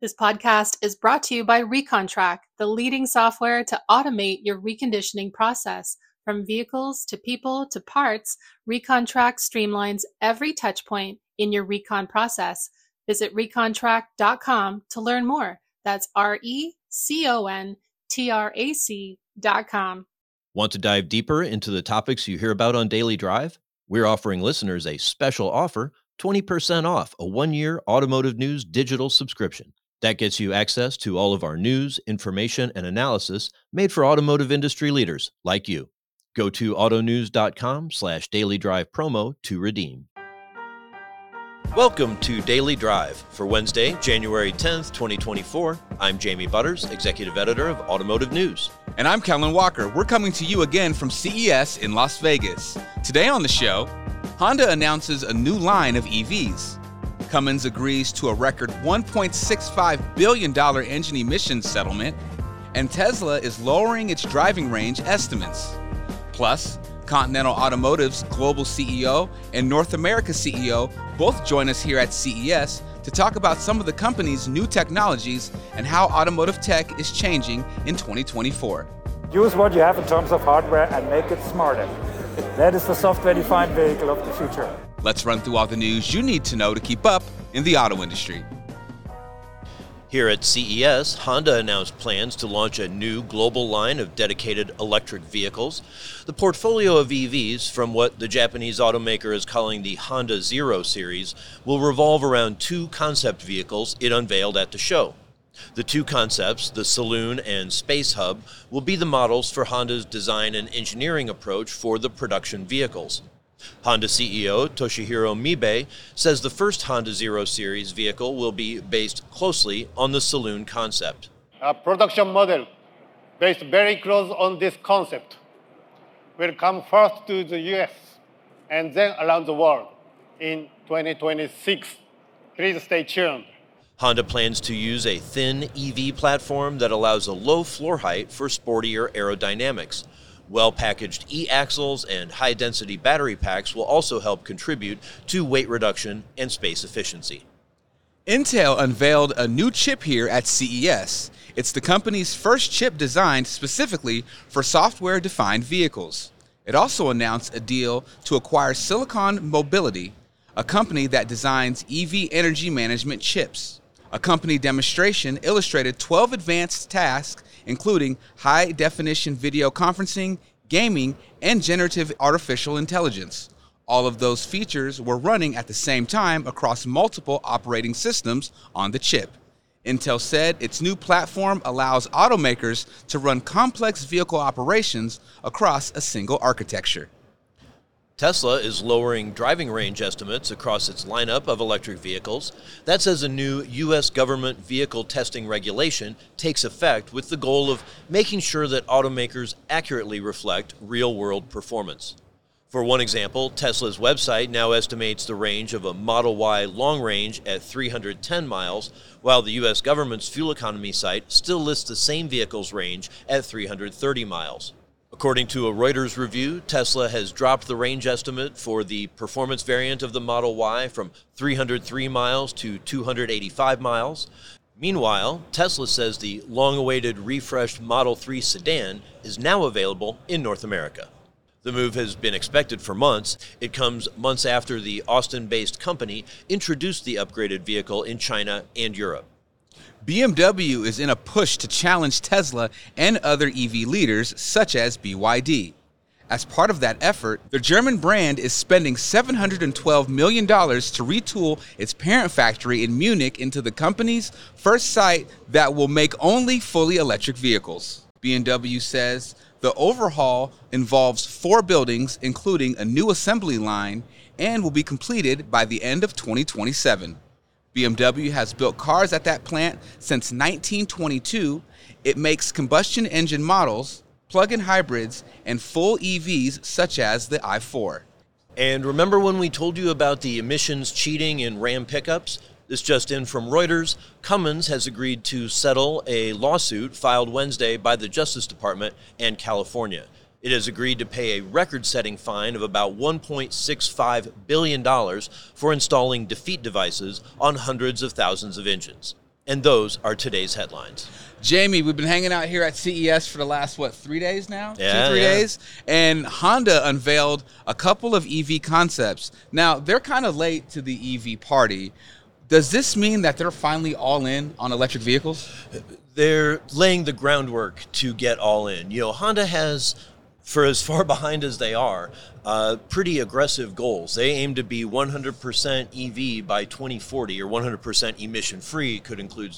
This podcast is brought to you by ReconTrack, the leading software to automate your reconditioning process. From vehicles to people to parts, ReconTrack streamlines every touchpoint in your recon process. Visit recontrack.com to learn more. That's R E C O N T R A C.com. Want to dive deeper into the topics you hear about on Daily Drive? We're offering listeners a special offer 20% off a one year automotive news digital subscription. That gets you access to all of our news, information, and analysis made for automotive industry leaders like you. Go to autonews.com slash daily drive promo to redeem. Welcome to Daily Drive for Wednesday, January 10th, 2024. I'm Jamie Butters, Executive Editor of Automotive News. And I'm Kellen Walker. We're coming to you again from CES in Las Vegas. Today on the show, Honda announces a new line of EVs. Cummins agrees to a record $1.65 billion engine emissions settlement, and Tesla is lowering its driving range estimates. Plus, Continental Automotive's global CEO and North America CEO both join us here at CES to talk about some of the company's new technologies and how automotive tech is changing in 2024. Use what you have in terms of hardware and make it smarter. That is the software defined vehicle of the future. Let's run through all the news you need to know to keep up in the auto industry. Here at CES, Honda announced plans to launch a new global line of dedicated electric vehicles. The portfolio of EVs, from what the Japanese automaker is calling the Honda Zero series, will revolve around two concept vehicles it unveiled at the show. The two concepts, the Saloon and Space Hub, will be the models for Honda's design and engineering approach for the production vehicles. Honda CEO Toshihiro Mibe says the first Honda Zero Series vehicle will be based closely on the saloon concept. A production model based very close on this concept will come first to the US and then around the world in 2026. Please stay tuned. Honda plans to use a thin EV platform that allows a low floor height for sportier aerodynamics. Well packaged e axles and high density battery packs will also help contribute to weight reduction and space efficiency. Intel unveiled a new chip here at CES. It's the company's first chip designed specifically for software defined vehicles. It also announced a deal to acquire Silicon Mobility, a company that designs EV energy management chips. A company demonstration illustrated 12 advanced tasks including high definition video conferencing, gaming, and generative artificial intelligence. All of those features were running at the same time across multiple operating systems on the chip. Intel said its new platform allows automakers to run complex vehicle operations across a single architecture. Tesla is lowering driving range estimates across its lineup of electric vehicles. That's as a new U.S. government vehicle testing regulation takes effect with the goal of making sure that automakers accurately reflect real world performance. For one example, Tesla's website now estimates the range of a Model Y long range at 310 miles, while the U.S. government's fuel economy site still lists the same vehicle's range at 330 miles. According to a Reuters review, Tesla has dropped the range estimate for the performance variant of the Model Y from 303 miles to 285 miles. Meanwhile, Tesla says the long awaited refreshed Model 3 sedan is now available in North America. The move has been expected for months. It comes months after the Austin based company introduced the upgraded vehicle in China and Europe. BMW is in a push to challenge Tesla and other EV leaders, such as BYD. As part of that effort, the German brand is spending $712 million to retool its parent factory in Munich into the company's first site that will make only fully electric vehicles. BMW says the overhaul involves four buildings, including a new assembly line, and will be completed by the end of 2027. BMW has built cars at that plant since 1922. It makes combustion engine models, plug in hybrids, and full EVs such as the i4. And remember when we told you about the emissions cheating in Ram pickups? This just in from Reuters. Cummins has agreed to settle a lawsuit filed Wednesday by the Justice Department and California. It has agreed to pay a record setting fine of about $1.65 billion for installing defeat devices on hundreds of thousands of engines. And those are today's headlines. Jamie, we've been hanging out here at CES for the last what three days now? Yeah, Two, three yeah. days. And Honda unveiled a couple of EV concepts. Now they're kind of late to the EV party. Does this mean that they're finally all in on electric vehicles? they're laying the groundwork to get all in. You know, Honda has, for as far behind as they are, uh, pretty aggressive goals. They aim to be 100% EV by 2040 or 100% emission free, could include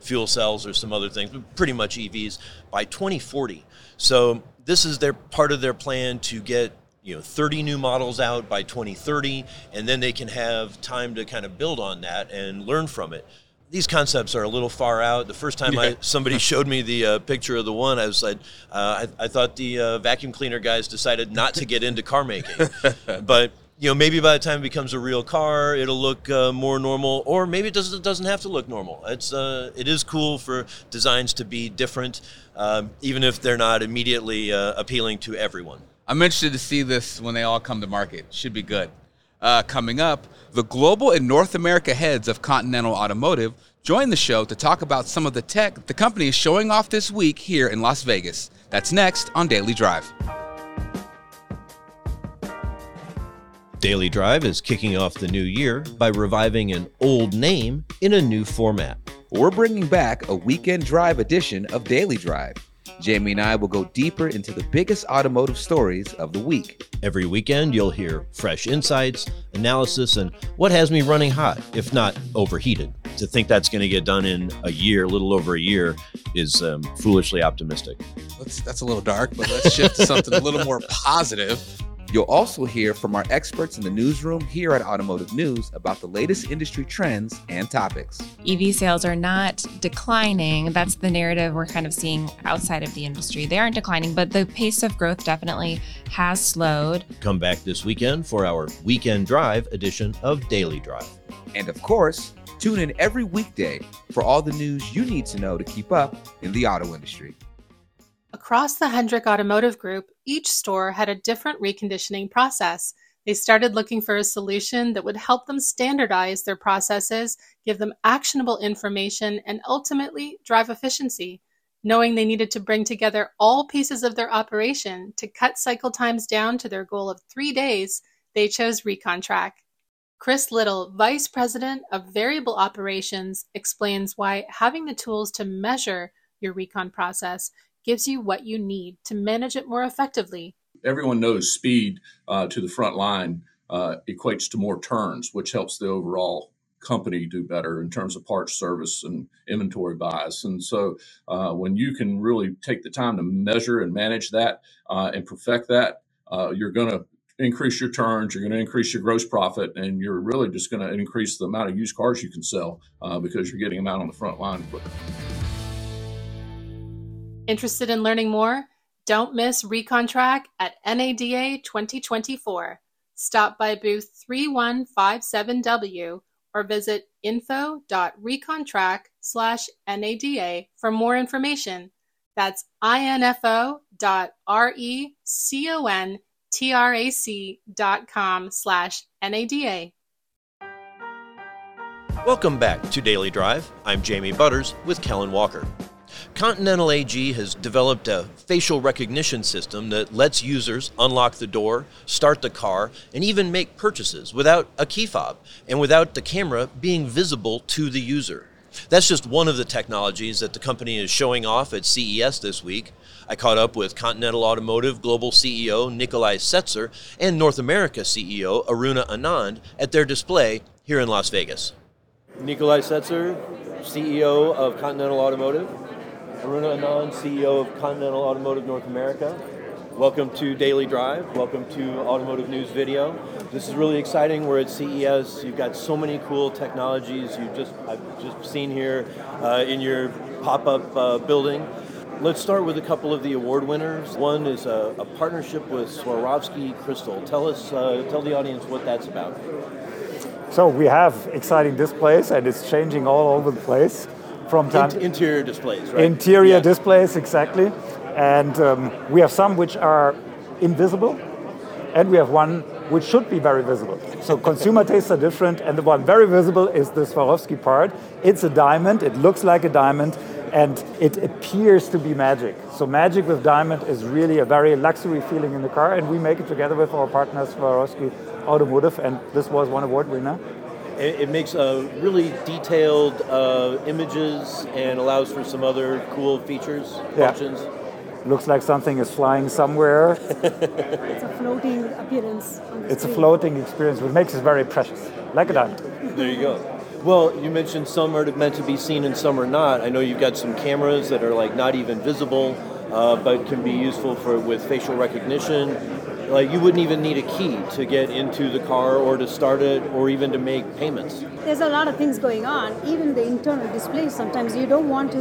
fuel cells or some other things, but pretty much EVs by 2040. So this is their part of their plan to get you know 30 new models out by 2030 and then they can have time to kind of build on that and learn from it these concepts are a little far out. The first time I somebody showed me the uh, picture of the one, I was like, uh, I, I thought the uh, vacuum cleaner guys decided not to get into car making. but you know, maybe by the time it becomes a real car, it'll look uh, more normal, or maybe it doesn't it doesn't have to look normal. It's uh, it is cool for designs to be different, um, even if they're not immediately uh, appealing to everyone. I'm interested to see this when they all come to market. Should be good. Uh, coming up, the global and North America heads of Continental Automotive join the show to talk about some of the tech the company is showing off this week here in Las Vegas. That's next on Daily Drive. Daily Drive is kicking off the new year by reviving an old name in a new format. We're bringing back a weekend drive edition of Daily Drive. Jamie and I will go deeper into the biggest automotive stories of the week. Every weekend, you'll hear fresh insights, analysis, and what has me running hot, if not overheated. To think that's going to get done in a year, a little over a year, is um, foolishly optimistic. Let's, that's a little dark, but let's shift to something a little more positive. You'll also hear from our experts in the newsroom here at Automotive News about the latest industry trends and topics. EV sales are not declining. That's the narrative we're kind of seeing outside of the industry. They aren't declining, but the pace of growth definitely has slowed. Come back this weekend for our Weekend Drive edition of Daily Drive. And of course, tune in every weekday for all the news you need to know to keep up in the auto industry. Across the Hendrick Automotive Group, each store had a different reconditioning process. They started looking for a solution that would help them standardize their processes, give them actionable information, and ultimately drive efficiency. Knowing they needed to bring together all pieces of their operation to cut cycle times down to their goal of three days, they chose ReconTrack. Chris Little, Vice President of Variable Operations, explains why having the tools to measure your recon process gives you what you need to manage it more effectively. Everyone knows speed uh, to the front line uh, equates to more turns, which helps the overall company do better in terms of parts service and inventory buys. And so, uh, when you can really take the time to measure and manage that uh, and perfect that, uh, you're going to increase your turns, you're going to increase your gross profit, and you're really just going to increase the amount of used cars you can sell uh, because you're getting them out on the front line quicker. Interested in learning more? Don't miss ReconTrack at NADA 2024. Stop by booth 3157W or visit info.recontrack/nada for more information. That's info.recontrac.com slash NADA. Welcome back to Daily Drive. I'm Jamie Butters with Kellen Walker. Continental AG has developed a facial recognition system that lets users unlock the door, start the car, and even make purchases without a key fob and without the camera being visible to the user. That's just one of the technologies that the company is showing off at CES this week. I caught up with Continental Automotive Global CEO Nikolai Setzer and North America CEO Aruna Anand at their display here in Las Vegas. Nikolai Setzer, CEO of Continental Automotive. Aruna Anand, CEO of Continental Automotive North America. Welcome to Daily Drive. Welcome to Automotive News Video. This is really exciting. We're at CES. You've got so many cool technologies you just I've just seen here uh, in your pop-up uh, building. Let's start with a couple of the award winners. One is a, a partnership with Swarovski Crystal. Tell us, uh, tell the audience what that's about. So we have exciting displays, and it's changing all over the place from time. In- interior displays, right? Interior Yeah. displays, exactly. And um, we have some which are invisible, and we have one which should be very visible. So consumer tastes are different, and the one very visible is the Swarovski part. It's a diamond, it looks like a diamond, and it appears to be magic. So magic with diamond is really a very luxury feeling in the car, and we make it together with our partners Swarovski Automotive, and this was one award winner. It, it makes uh, really detailed uh, images and allows for some other cool features, Yeah. functions. Looks like something is flying somewhere. It's a floating appearance. On the It's a floating experience, which makes it very precious, like a diamond. There you go. Well, you mentioned some are meant to be seen and some are not. I know you've got some cameras that are like not even visible, uh, but can be useful for with facial recognition. Like you wouldn't even need a key to get into the car or to start it or even to make payments. There's a lot of things going on. Even the internal display, sometimes you don't want to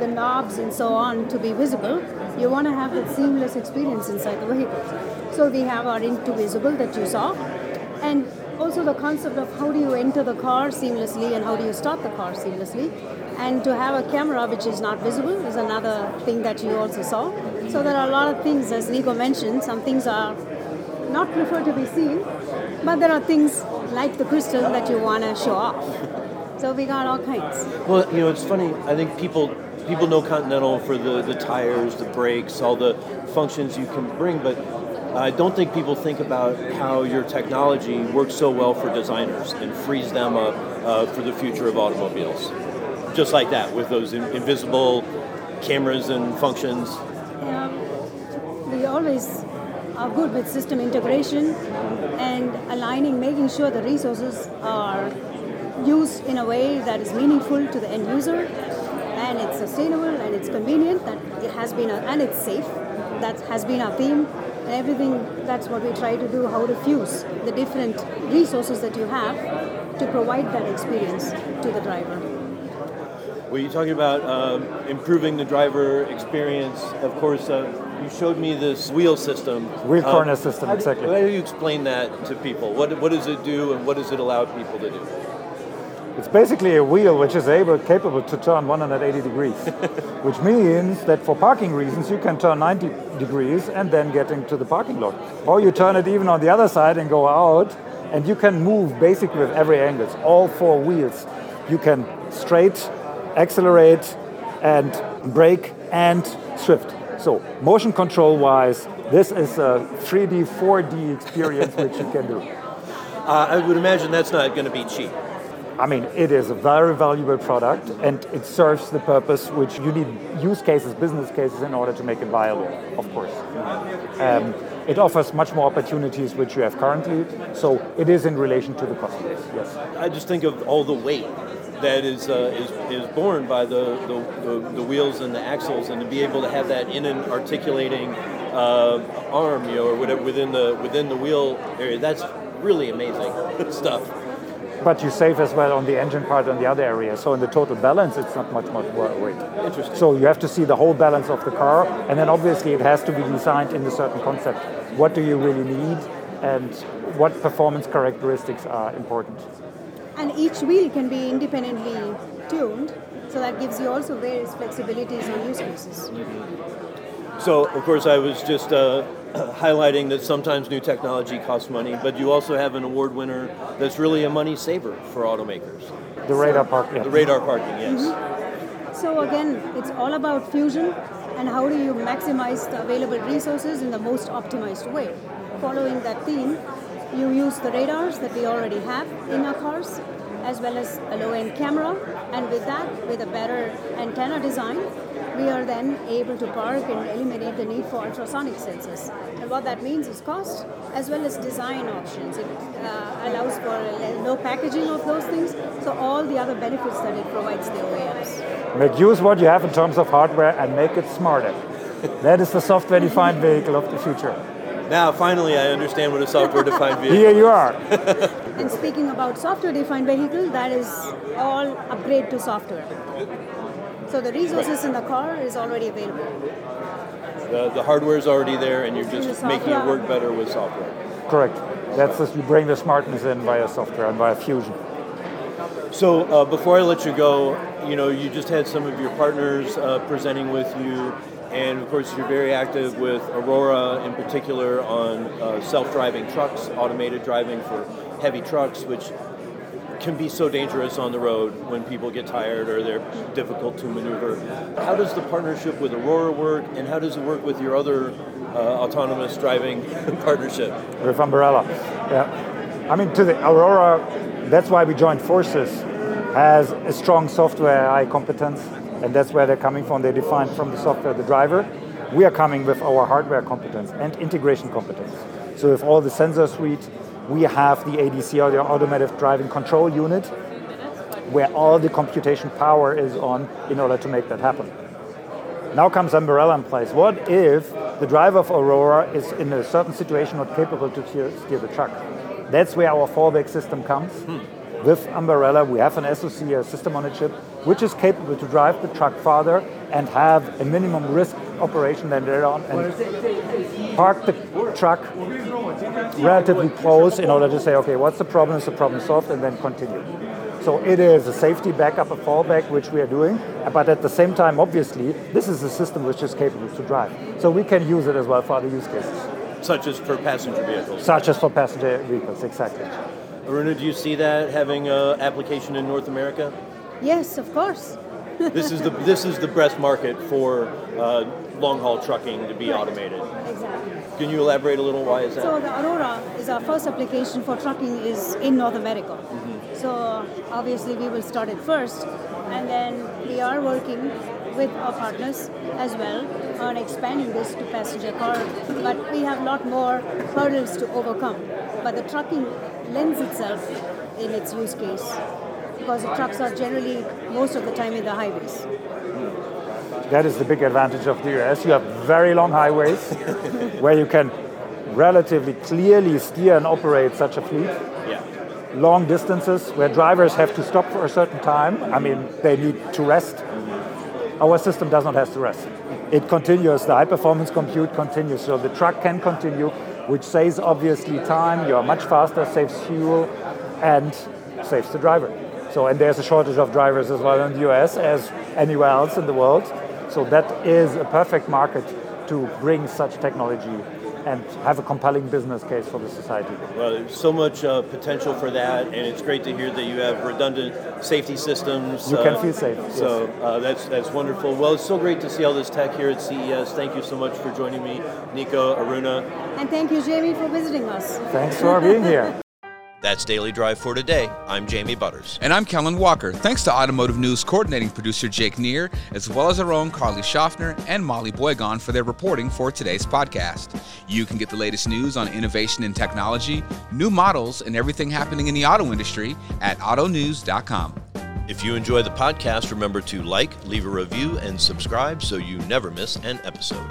the knobs and so on to be visible. You want to have that seamless experience inside the vehicle. So we have our into visible that you saw, and also the concept of how do you enter the car seamlessly and how do you start the car seamlessly. And to have a camera which is not visible is another thing that you also saw. So there are a lot of things, as Nico mentioned, some things are not preferred to be seen, but there are things like the crystal that you want to show off. So we got all kinds. Well, you know, it's funny. I think people people know Continental for the, the tires, the brakes, all the functions you can bring, but I don't think people think about how your technology works so well for designers and frees them up uh, for the future of automobiles. Just like that, with those in- invisible cameras and functions. Always are good with system integration and aligning, making sure the resources are used in a way that is meaningful to the end user and it's sustainable and it's convenient that it has been a, and it's safe. That has been our theme. And everything that's what we try to do how to fuse the different resources that you have to provide that experience to the driver Well, you're talking about um, improving the driver experience. Of course, uh, you showed me this wheel system. Wheel Um, corner system, how do- exactly. How do you explain that to people? What, what does it do and what does it allow people to do? It's basically a wheel which is able, capable to turn 180 degrees, which means that for parking reasons you can turn 90 degrees and then get into the parking lot. Or you turn it even on the other side and go out, and you can move basically with every angle. All four wheels. You can straight, accelerate, and brake and shift. So motion control wise, this is a 3D, 4D experience which you can do. Uh, I would imagine that's not going to be cheap. I mean, it is a very valuable product and it serves the purpose which you need use cases, business cases in order to make it viable, of course. Um, it offers much more opportunities which you have currently, so it is in relation to the cost yes. I just think of all the weight that is uh, is, is borne by the, the, the, the wheels and the axles, and to be able to have that in an articulating uh, arm, you know, or whatever within the within the wheel area, that's really amazing stuff. But you save as well on the engine part on the other area, so in the total balance it's not much, much more weight. Interesting. So you have to see the whole balance of the car, and then obviously it has to be designed in a certain concept. What do you really need, and what performance characteristics are important? And each wheel can be independently tuned so that gives you also various flexibilities on use cases So, of course, I was just uh, highlighting that sometimes new technology costs money, but you also have an award winner that's really a money saver for automakers. The radar park, yeah. The radar parking, yes. So again, it's all about fusion and how do you maximize the available resources in the most optimized way. Following that theme, you use the radars that we already have in our cars, as well as a low-end camera, and with that, with a better antenna design, we are then able to park and eliminate the need for ultrasonic sensors. And what that means is cost, as well as design options. It uh, allows for no packaging of those things, so all the other benefits that it provides the OEMs. Make use what you have in terms of hardware and make it smarter. that is the software-defined vehicle of the future. Now, finally, I understand what a software-defined vehicle. Here you are. And speaking about software-defined vehicle, that is all upgrade to software. So the resources in the car is already available. The, the hardware is already there, and you're just making it work better with software. Correct. That's just, you bring the smartness in via software and via fusion. So, uh, before I let you go, you know, you just had some of your partners uh, presenting with you, and of course, you're very active with Aurora in particular on uh, self driving trucks, automated driving for heavy trucks, which can be so dangerous on the road when people get tired or they're difficult to maneuver. How does the partnership with Aurora work, and how does it work with your other uh, autonomous driving partnership? With Ambarella. Yeah. I mean, to the Aurora, that's why we joined forces, has a strong software AI competence, and that's where they're coming from. They define from the software the driver. We are coming with our hardware competence and integration competence. So with all the sensor suite, we have the ADC or the automatic driving control unit where all the computation power is on in order to make that happen. Now comes Ambarella in place. What if the driver of Aurora is in a certain situation not capable to steer, steer the truck? That's where our fallback system comes. Hmm. With Ambarella, we have an SoC, a system on a chip, which is capable to drive the truck farther and have a minimum risk operation then later on and park the truck relatively close in order to say, okay, what's the problem? Is the problem solved? And then continue. So it is a safety backup, a fallback, which we are doing. But at the same time, obviously, this is a system which is capable to drive. So we can use it as well for other use cases. Such as for passenger vehicles. Such as for passenger vehicles, exactly. Aruna, do you see that having an application in North America? Yes, of course. this is the this is the best market for uh, long haul trucking to be right. automated. Exactly. Can you elaborate a little? Why is that? So the Aurora is our first application for trucking is in North America. Mm-hmm. So obviously we will start it first, and then we are working with our partners as well on expanding this to passenger car. But we have a lot more hurdles to overcome. But the trucking lends itself in its use case because the trucks are generally most of the time in the highways. That is the big advantage of the US. You have very long highways where you can relatively clearly steer and operate such a fleet. Yeah. Long distances where drivers have to stop for a certain time. I mean, they need to rest. Our system does not have to rest. It continues, the high performance compute continues, so the truck can continue, which saves obviously time, you're much faster, saves fuel, and saves the driver. So, and there's a shortage of drivers as well in the US as anywhere else in the world. So that is a perfect market to bring such technology and have a compelling business case for the society. Well, there's so much uh, potential for that, and it's great to hear that you have redundant safety systems. You uh, can feel safe. So uh, that's that's wonderful. Well, it's so great to see all this tech here at CES. Thank you so much for joining me, Nico, Aruna. And thank you, Jamie, for visiting us. Thanks for being here. That's Daily Drive for today. I'm Jamie Butters. And I'm Kellen Walker. Thanks to Automotive News coordinating producer Jake Neer, as well as our own Carly Schaffner and Molly Boigon for their reporting for today's podcast. You can get the latest news on innovation and technology, new models, and everything happening in the auto industry at autonews.com. If you enjoy the podcast, remember to like, leave a review, and subscribe so you never miss an episode.